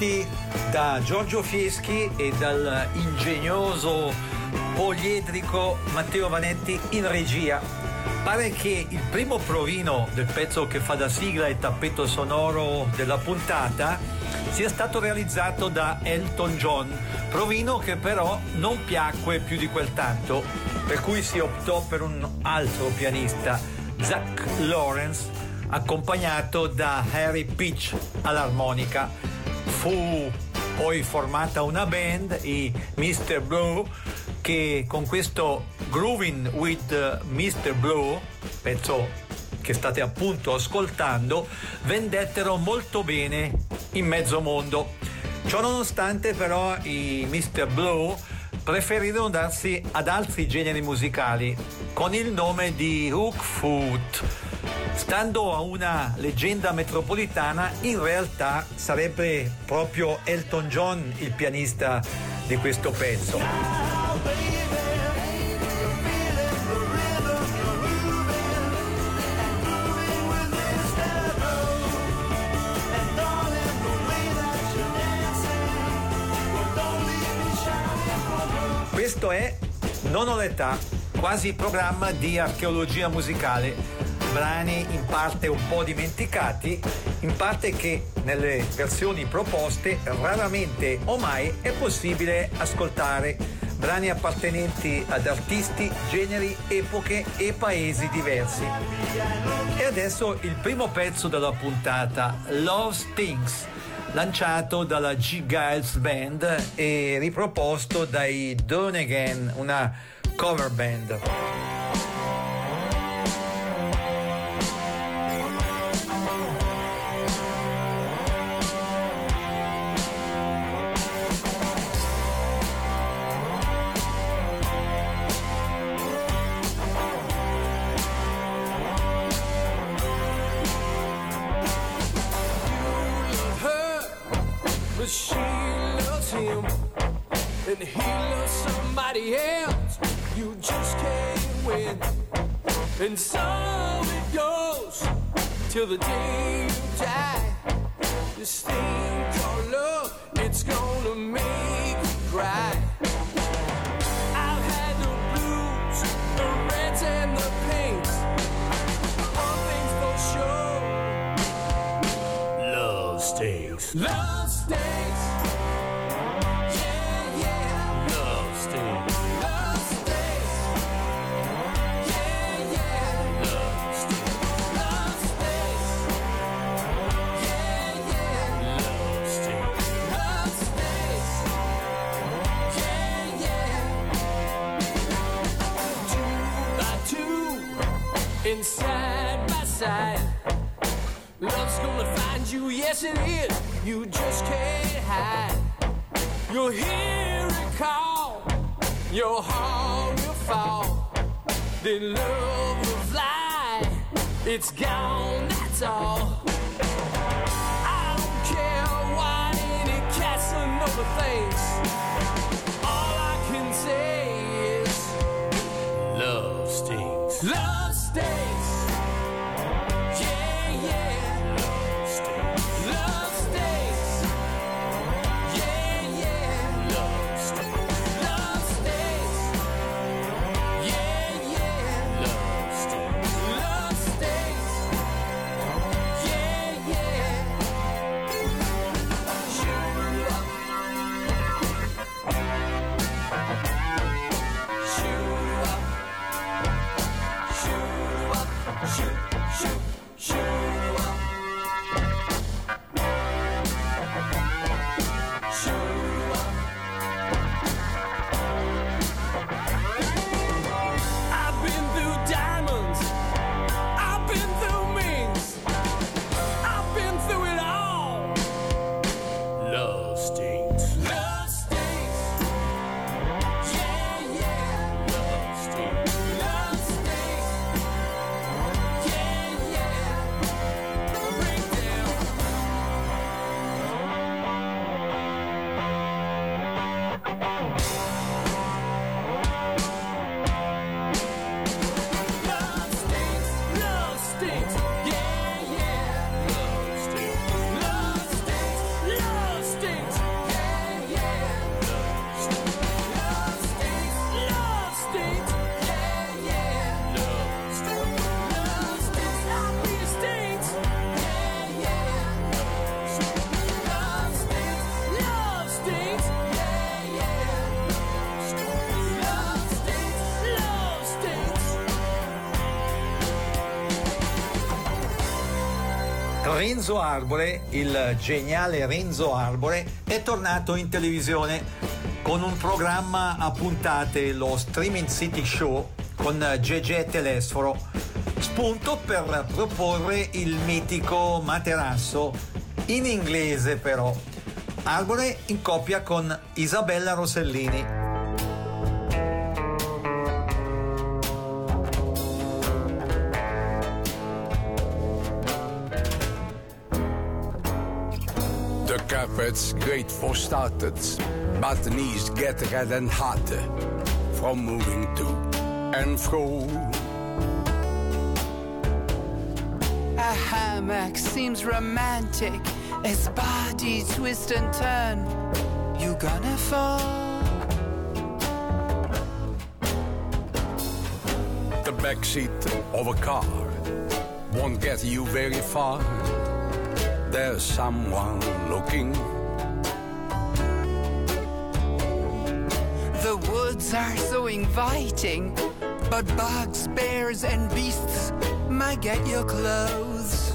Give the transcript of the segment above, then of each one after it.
bentrovati da Giorgio Fieschi e dal ingegnoso poliedrico Matteo Vanetti in regia. Pare che il primo provino del pezzo che fa da sigla e tappeto sonoro della puntata sia stato realizzato da Elton John, provino che però non piacque più di quel tanto, per cui si optò per un altro pianista, Zach Lawrence, accompagnato da Harry Peach all'armonica. Fu poi formata una band, i Mr. Blue, che con questo Grooving with Mr. Blue, pezzo che state appunto ascoltando, vendettero molto bene in mezzo mondo. Ciò nonostante però i Mr. Blue preferirono darsi ad altri generi musicali con il nome di Hookfoot Stando a una leggenda metropolitana, in realtà sarebbe proprio Elton John il pianista di questo pezzo. Questo è Non ho l'età, quasi programma di archeologia musicale brani in parte un po' dimenticati, in parte che nelle versioni proposte raramente o mai è possibile ascoltare brani appartenenti ad artisti, generi, epoche e paesi diversi. E adesso il primo pezzo della puntata, Love Stings, lanciato dalla G. Giles Band e riproposto dai Done Again, una cover band. And side by side. Love's gonna find you, yes it is. You just can't hide. You'll hear it call, your heart will fall. Then love will fly. It's gone, that's all. I don't care what any castle number thinks. All I can say is love stinks. Love Renzo Arbore, il geniale Renzo Arbore, è tornato in televisione con un programma a puntate, lo Streaming City Show con Gege Telesforo, spunto per proporre il mitico materasso, in inglese però. Arbore in coppia con Isabella Rossellini. Carpet's great for starters, but knees get red and hot from moving to and fro. A hammock seems romantic as body twist and turn. You gonna fall? The backseat of a car won't get you very far there's someone looking. Are so inviting, but bugs, bears, and beasts might get your clothes.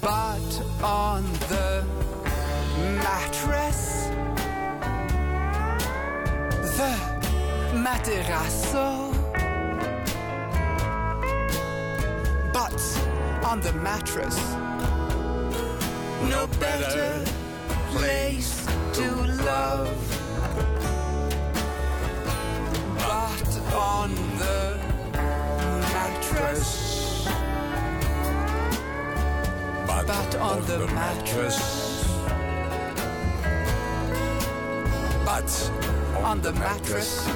But on the mattress, the materasso. But on the mattress. No better place But, on, the, the, mattress. But on, the, mattress.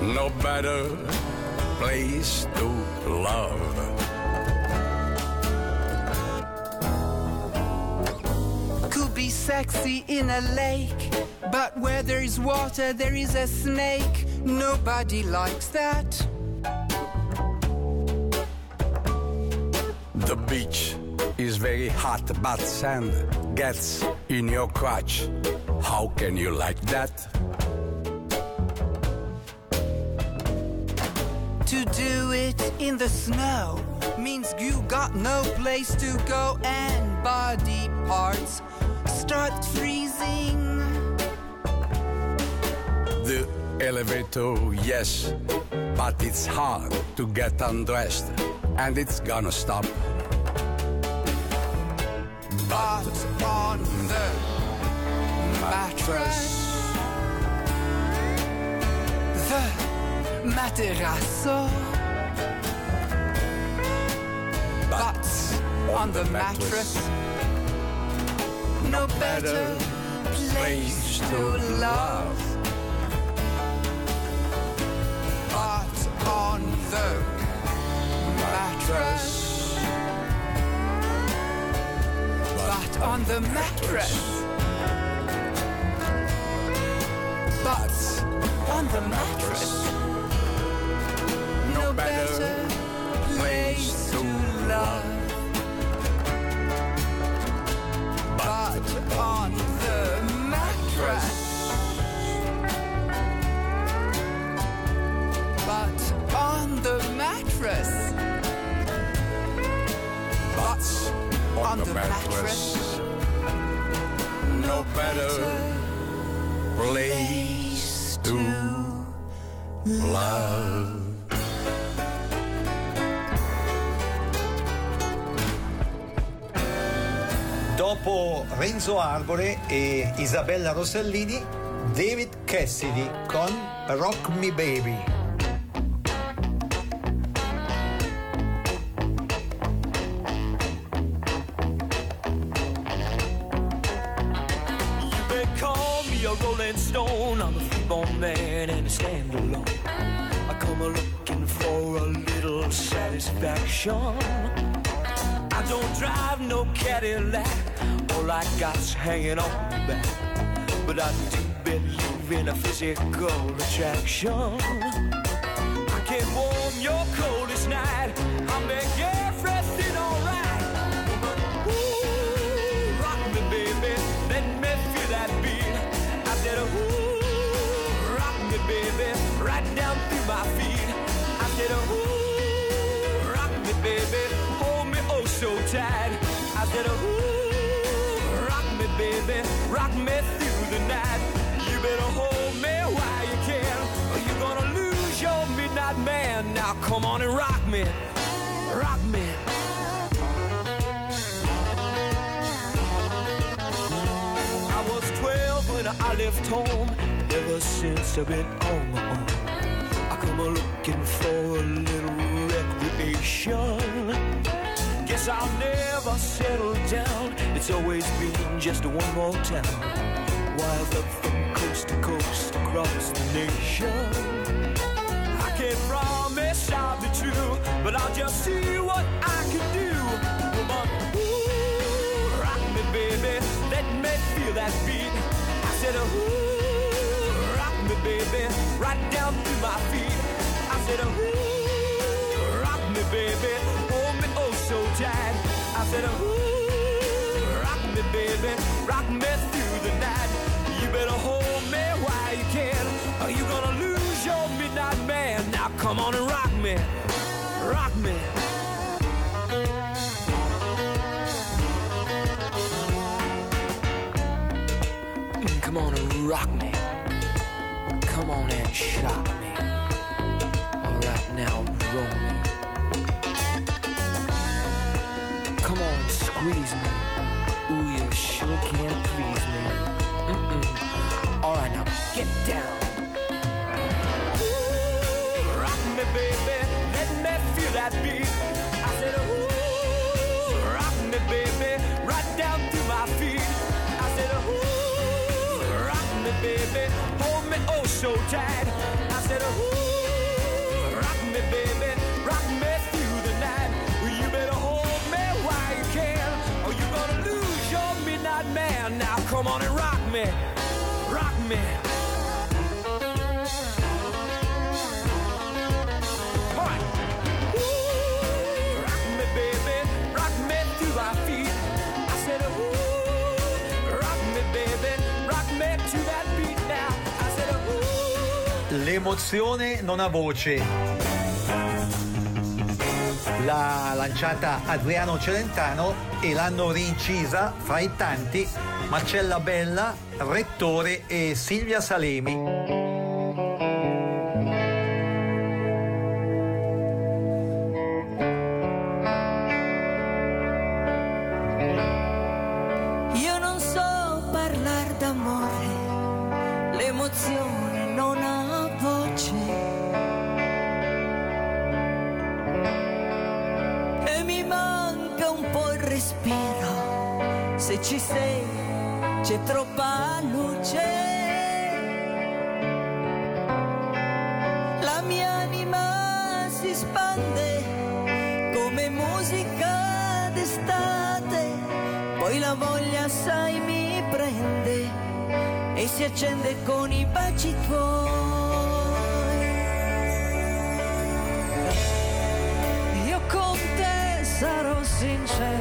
No better place to love. Could be sexy in a lake. But where there's water, there is a snake. Nobody likes that. Hot, but sand gets in your crotch. How can you like that? To do it in the snow means you got no place to go and body parts start freezing. The elevator, yes, but it's hard to get undressed, and it's gonna stop. But on the mattress, the materasso. But on the mattress no better place to love. But on the mattress. On the mattress. But on the mattress. No better place to love. But on the mattress. But on the mattress. But on, the mattress. No better place to love. Dopo Renzo Arbore e Isabella Rossellini, David Cassidy con Rock Me Baby. Satisfaction. I don't drive no Cadillac all I got's hanging on the back. But I do believe in a physical attraction. Rock me through the night. You better hold me while you can, or you're gonna lose your midnight man. Now come on and rock me, rock me. I was 12 when I left home. Ever since I've been on my own. I come a looking for a little recreation. Guess I'll never settle down. It's always been just one more town. Wild up from coast to coast across the nation. I can't promise I'll be true, but I'll just see what I can do. Come ooh, rock me, baby. Let me feel that beat. I said, ooh, rock me, baby, right down to my feet. I said, ooh, rock me, baby, tight. I said, ooh, rock me, baby, rock me through the night. You better hold me while you can, or you gonna lose your midnight man. Now come on and rock me, rock me. Mm, Come on and rock me. Come on and shock squeeze me. Ooh, you sure can't please me. Mm-mm. Alright now, get down. Ooh, rock me, baby. Let me feel that beat. I said, ooh, rock me, baby. Right down to my feet. I said, ooh, rock me, baby. Hold me oh so tight. I said, ooh, come on and rock me, rock me. L'emozione non ha voce. L'ha lanciata Adriano Celentano e l'hanno rincisa fra i tanti Marcella Bella, Rettore e Silvia Salemi. Sarò sincero,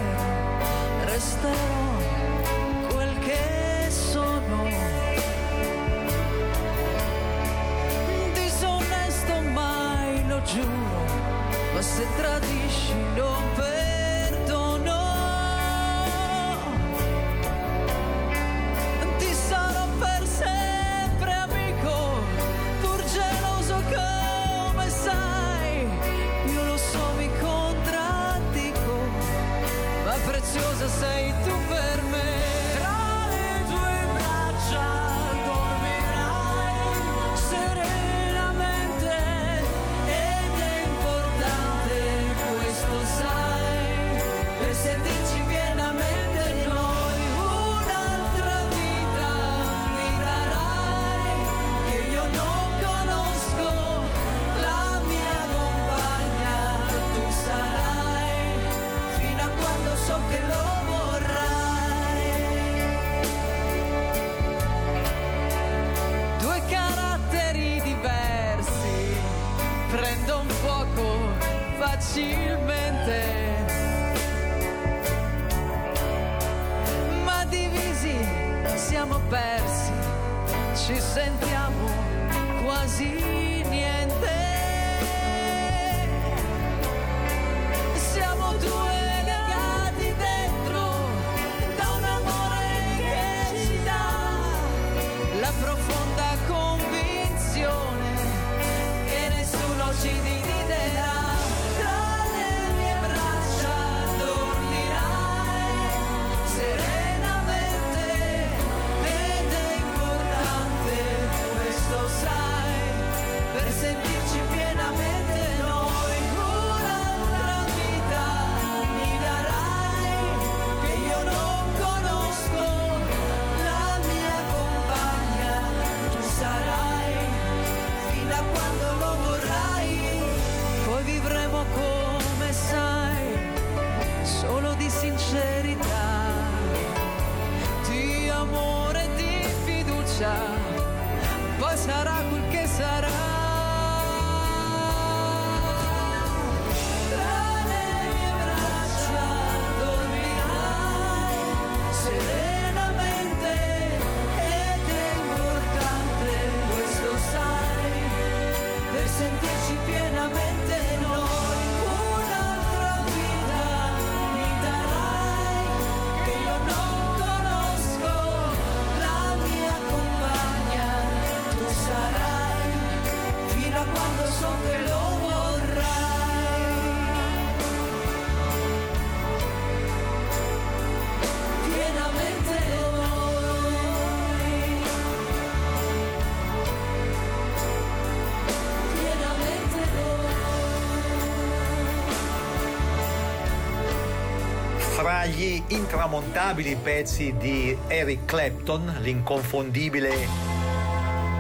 intramontabili pezzi di Eric Clapton, l'inconfondibile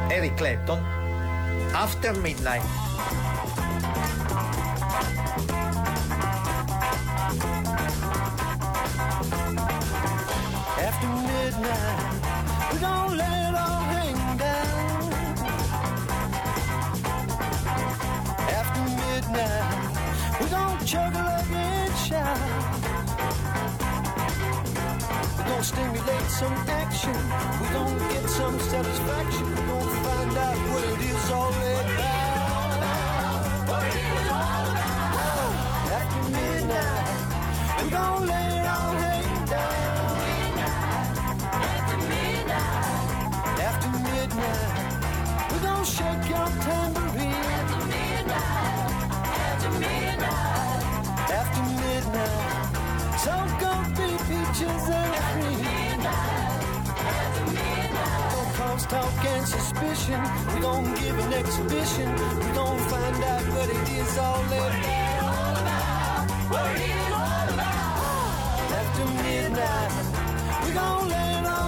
Eric Clapton, After Midnight. Action. We don't get some satisfaction. We don't find out what it is all about. Oh, after midnight, we don't let it all hang down. After midnight, we gon' shake your tambourine. After midnight, after midnight, after midnight, so gonna be peaches and cream. Cause talk and suspicion. We gon' give an exhibition. We gon' find out what it is all about. What it is all about. After midnight, we gon' let it all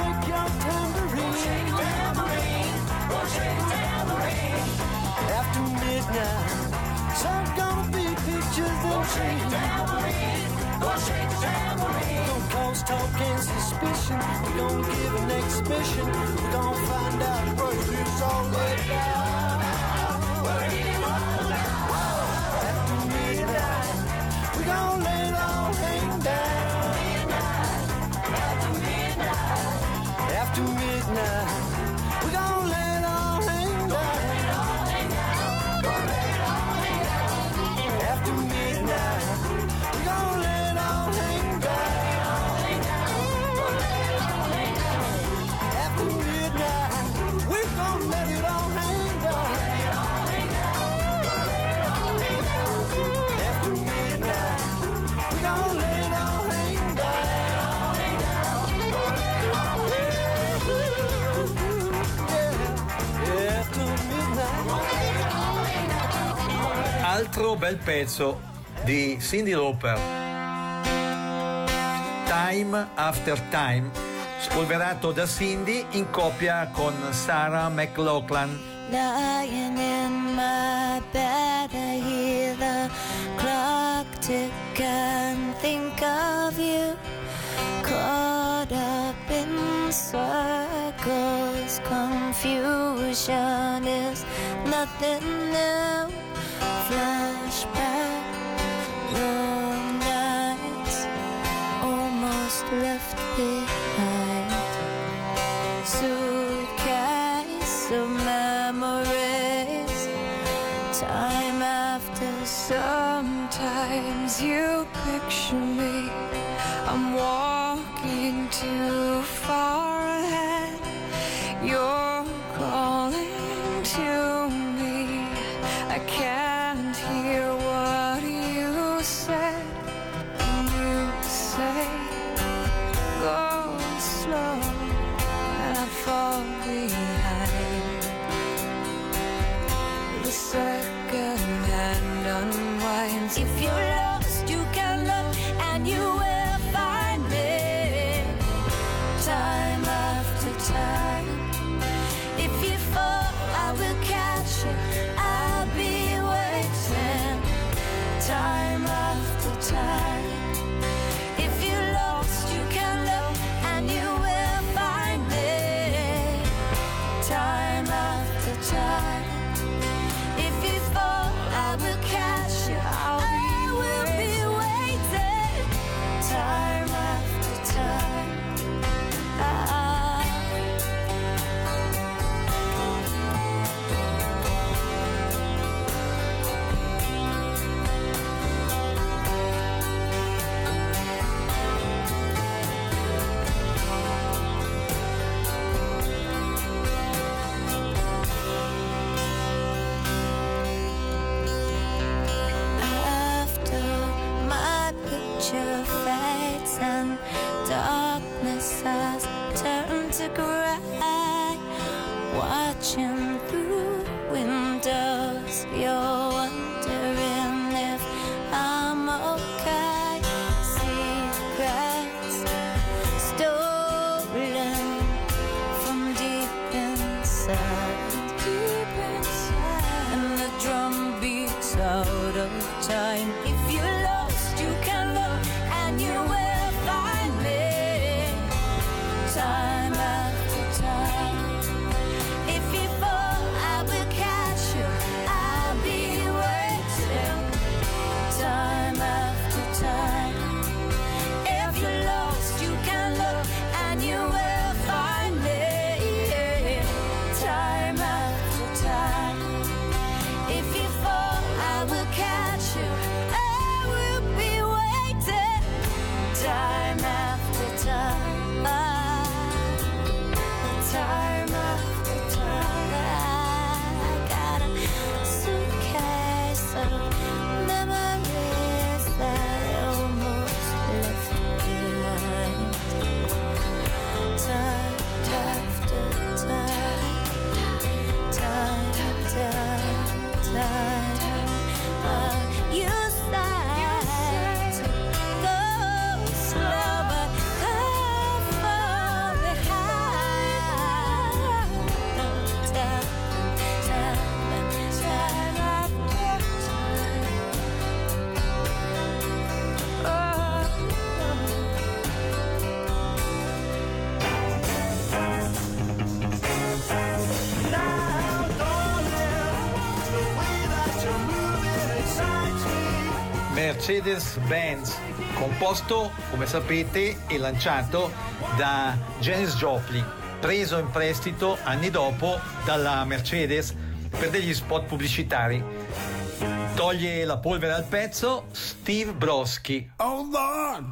shake your tambourine. Shake tambourine, oh shake tambourine. After midnight, so gonna be pictures and dreams. tambourine, oh shake tambourine. Don't cause talk and suspicion. We gon' give an exhibition. We gon' find out what it's all. After pezzo di Cindy Lauper. Time After Time, spolverato da Cindy in coppia con Sarah McLaughlin. Lying in my bed, I hear the clock tick and think of you. Caught up in circles, confusion is nothing new. Left behind suitcase of memories. Time after sometimes you picture me. Unwinds. If you're Mercedes-Benz, composto, come sapete, e lanciato da Janis Joplin, preso in prestito anni dopo dalla Mercedes per degli spot pubblicitari. Toglie la polvere al pezzo Steve Broski. Oh Lord,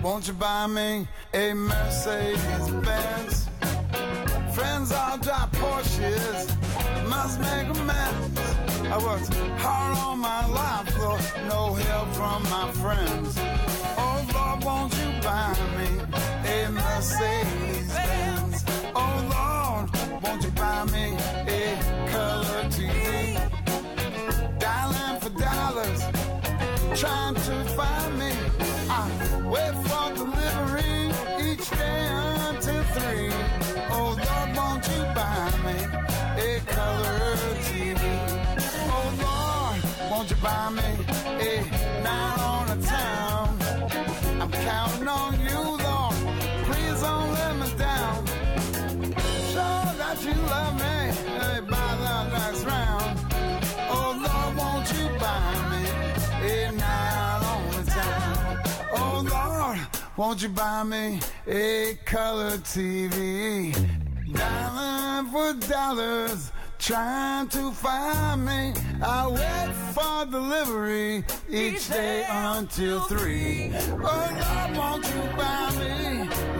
won't you buy me a Mercedes Benz? Friends all drive Porsches, must make a mess. I worked hard all my life for no help from my friends. Oh Lord, won't you buy me a Mercedes Benz? Oh Lord, won't you buy me a color TV? Dialing for dollars trying to find me. I wait for delivery each day until three. Oh Lord, won't you buy me a color won't you buy me a color TV? Dialing for dollars, trying to find me. I wait for delivery each day until three. Oh Lord, won't you buy me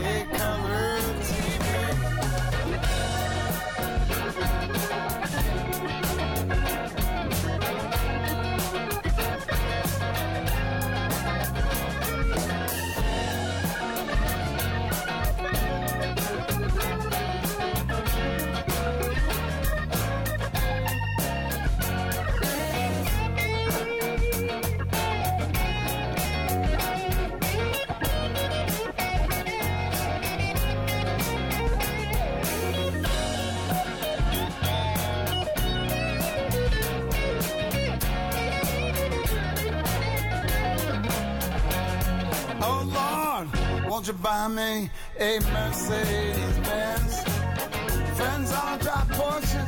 Won't you buy me a Mercedes Benz? Friends all drive Porsche,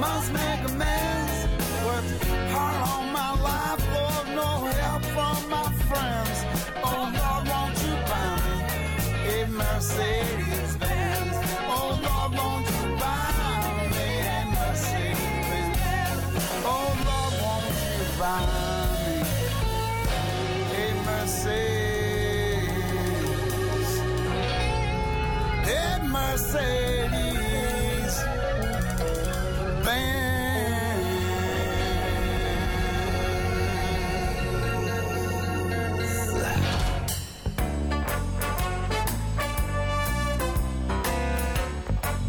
must make amends. Worked hard all my life, Lord, no help from my friends. Oh Lord, won't you buy me a Mercedes Mercedes Benz.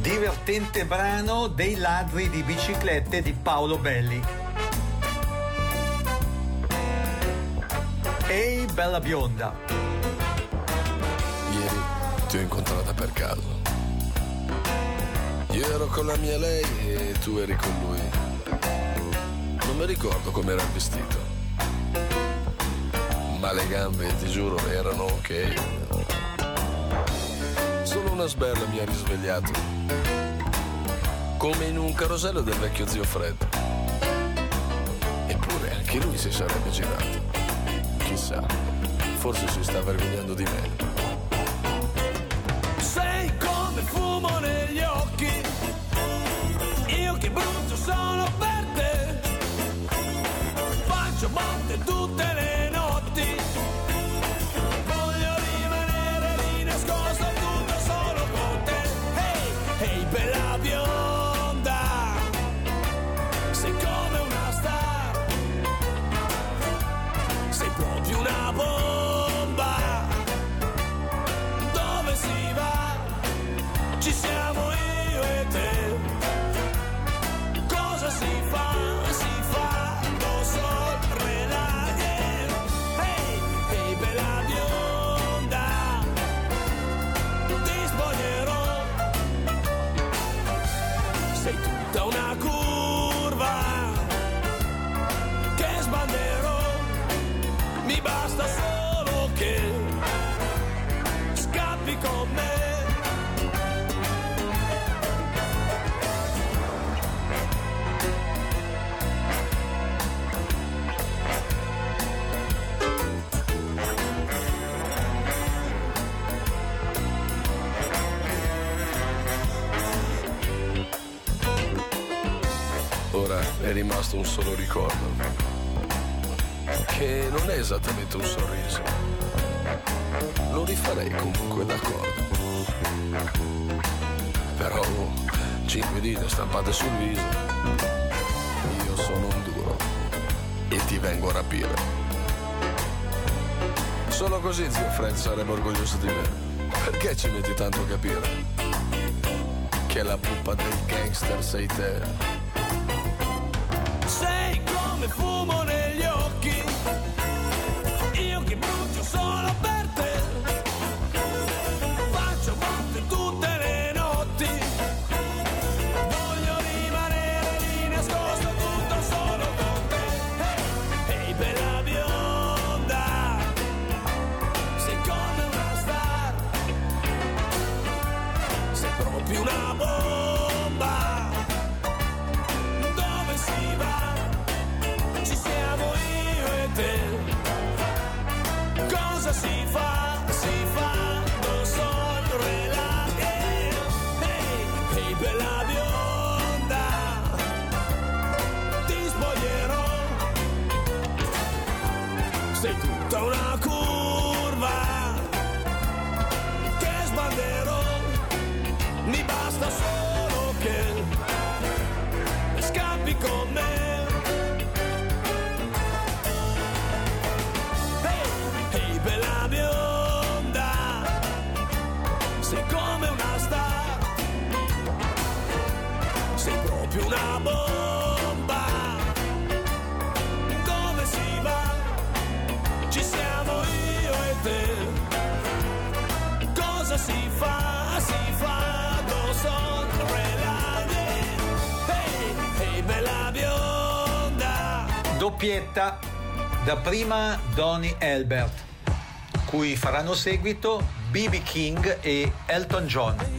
Divertente brano dei ladri di biciclette di Paolo Belli. Ehi, bella bionda. Ieri ti ho incontrata per caso. Io ero con la mia lei e tu eri con lui. Non mi ricordo come era vestito. Ma le gambe, ti giuro, erano ok. Solo una sberla mi ha risvegliato. Come in un carosello del vecchio zio Fred. Eppure anche lui si sarebbe girato. Chissà, forse si sta vergognando di me. Brucio sono per te. Faccio botte tutte le rimasto un solo ricordo. Che non è esattamente un sorriso. Lo rifarei comunque d'accordo. Però cinque dita stampate sul viso. Io sono un duro. E ti vengo a rapire. Solo così zio Fred sarebbe orgoglioso di me. Perché ci metti tanto a capire? Che la puppa del gangster sei te. Fumo Dapprima Donny Elbert, cui faranno seguito BB King e Elton John.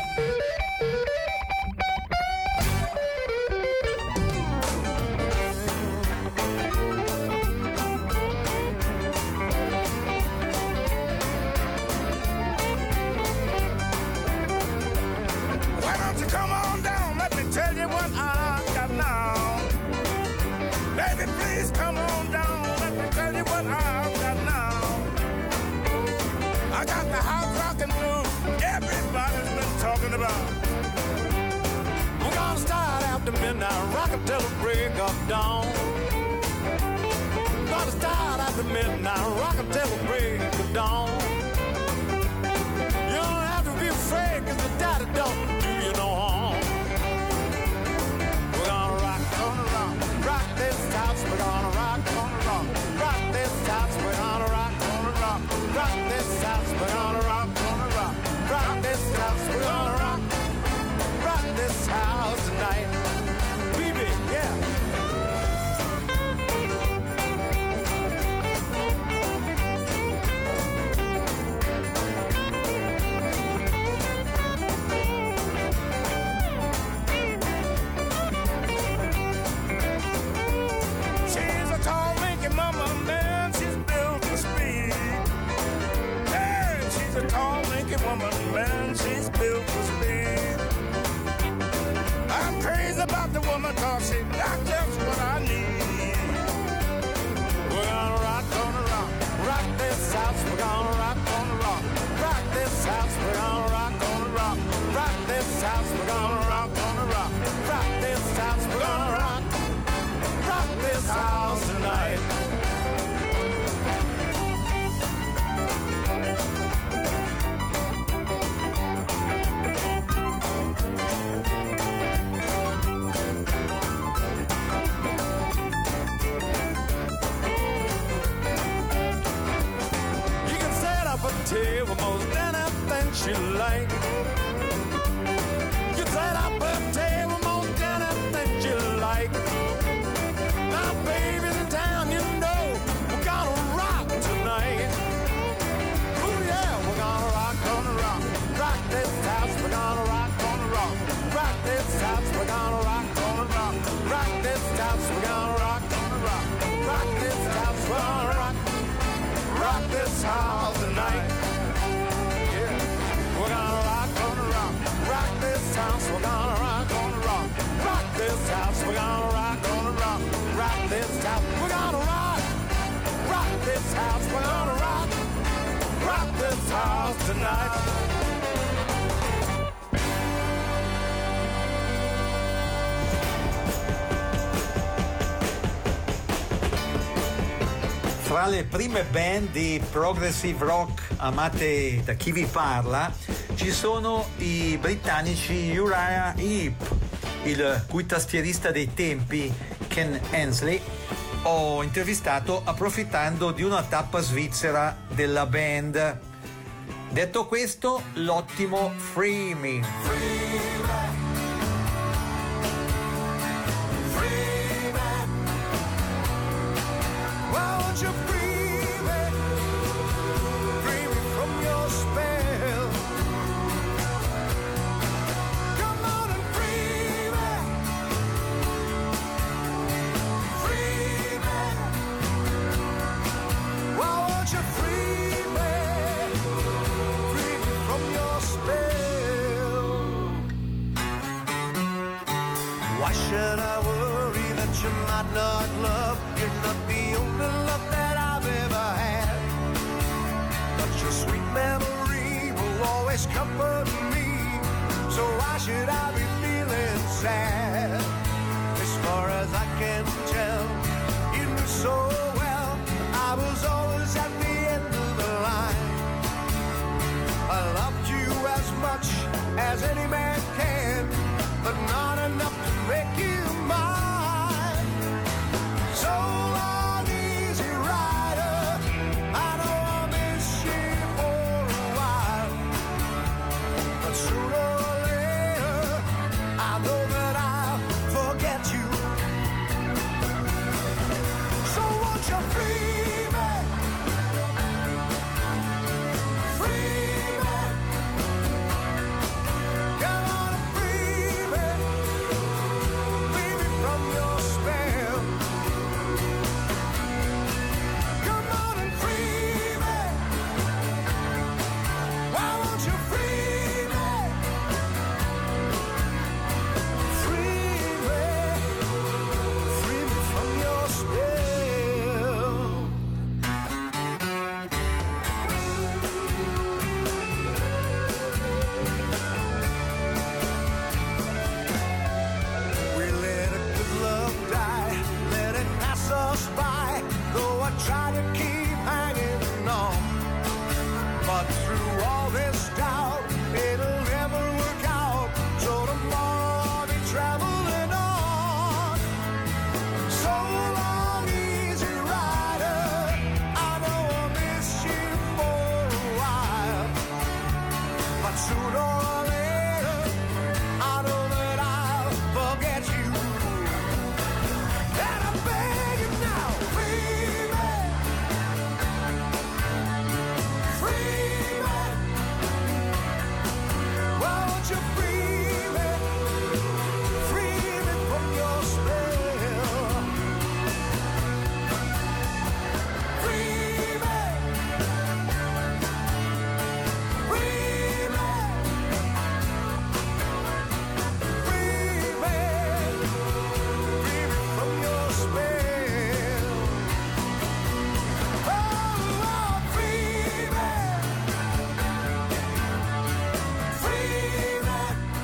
fra le prime band di progressive rock amate da chi vi parla ci sono i britannici Uriah Heep, il cui tastierista dei tempi Ken Hensley ho intervistato approfittando di una tappa svizzera della band. Detto questo, l'ottimo Free Me. sad. As far as I can tell, you knew so well I was always at the end of the line. I loved you as much as any man.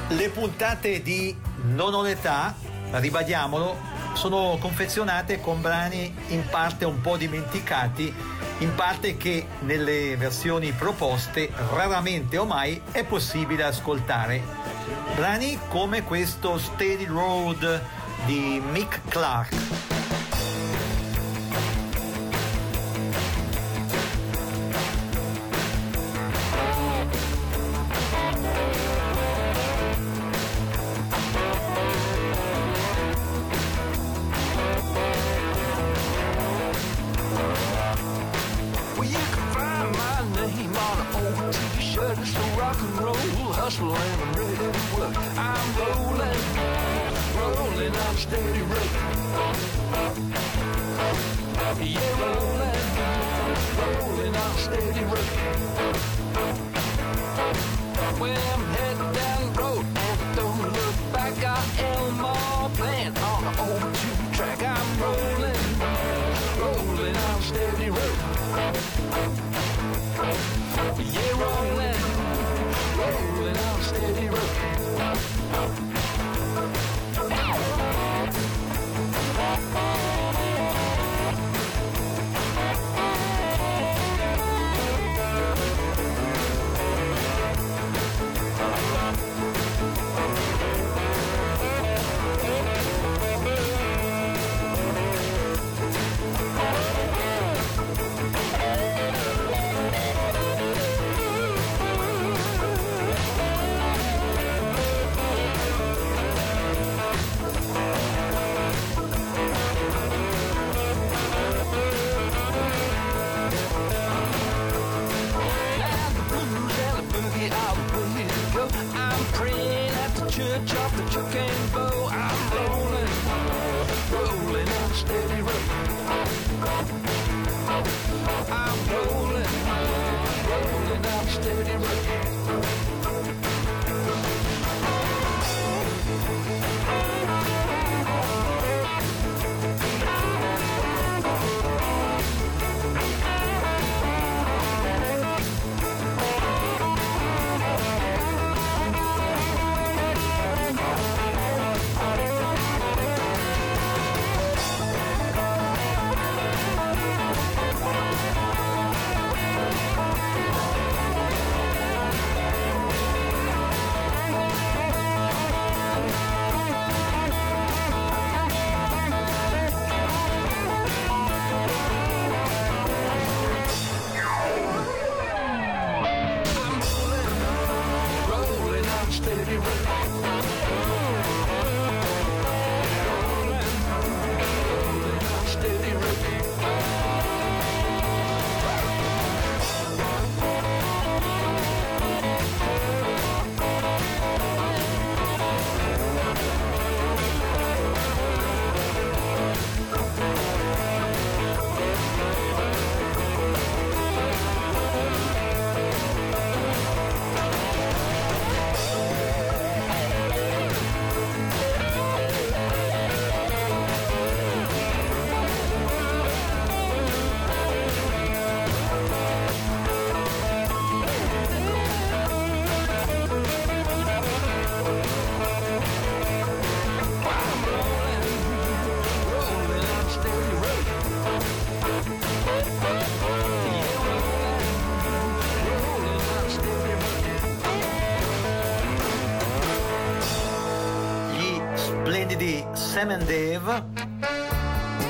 Le puntate di Non ho l'età, ribadiamolo, sono confezionate con brani in parte un po' dimenticati, in parte che nelle versioni proposte raramente o mai è possibile ascoltare. Brani come questo Steady Road di Mick Clark.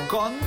Con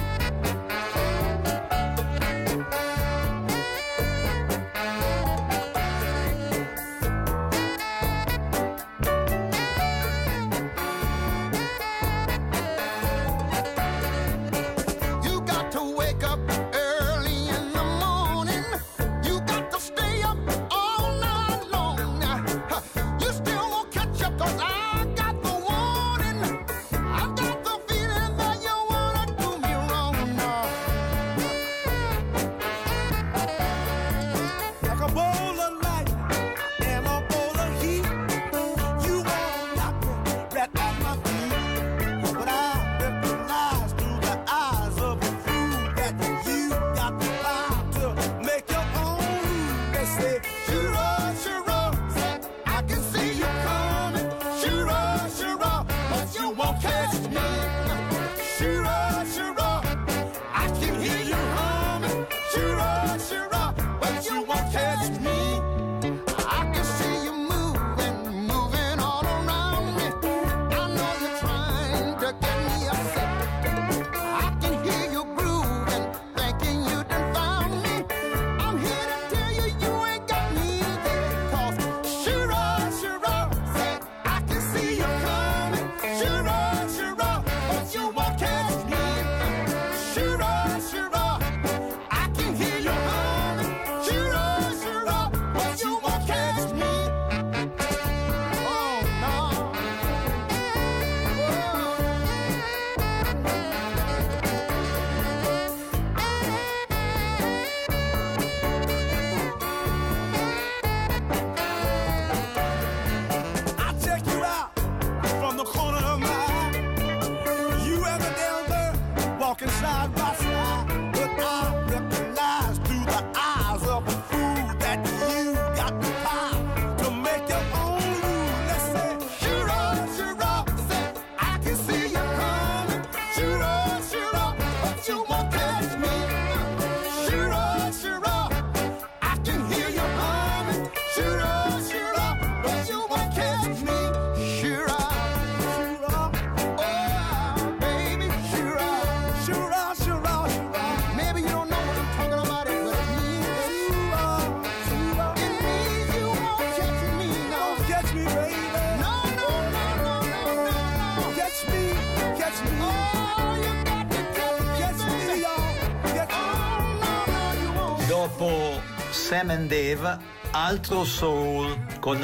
Sam and Dave, altro soul con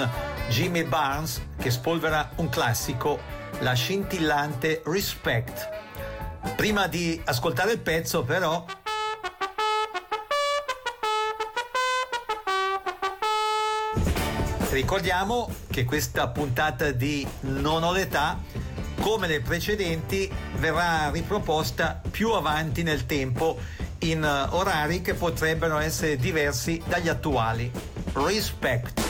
Jimmy Barnes che spolvera un classico, la scintillante Respect. Prima di ascoltare il pezzo però Ricordiamo che questa puntata di Non ho l'età, come le precedenti, verrà riproposta più avanti nel tempo in eh, orari che potrebbero essere diversi dagli attuali. Rispetto.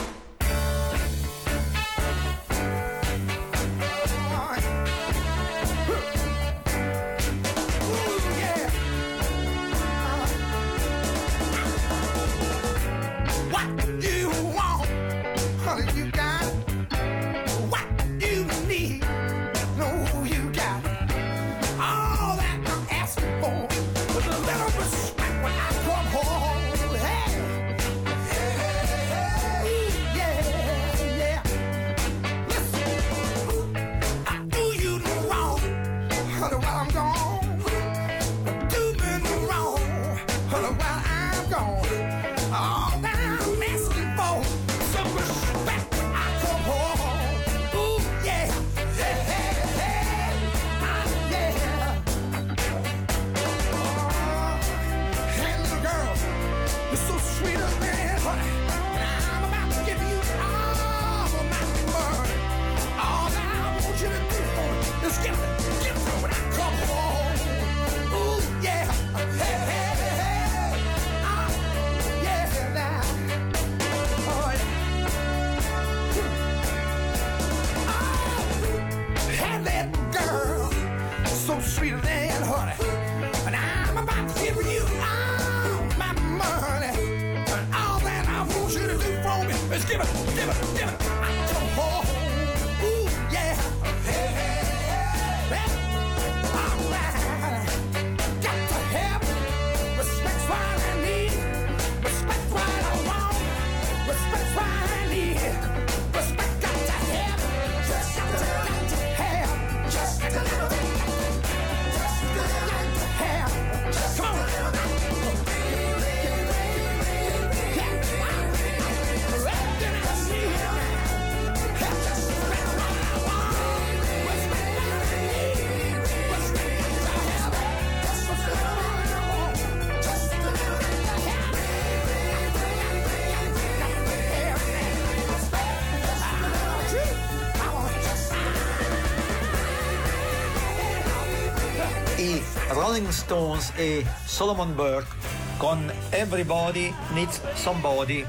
Rolling Stones e Solomon Burke con Everybody Needs Somebody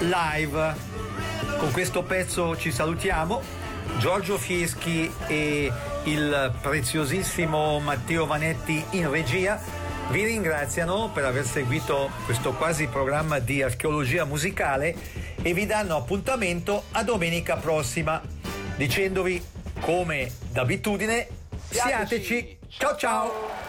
live. Con questo pezzo ci salutiamo. Giorgio Fieschi e il preziosissimo Matteo Vanetti in regia vi ringraziano per aver seguito questo quasi programma di archeologia musicale e vi danno appuntamento a domenica prossima dicendovi come d'abitudine siateci ciao ciao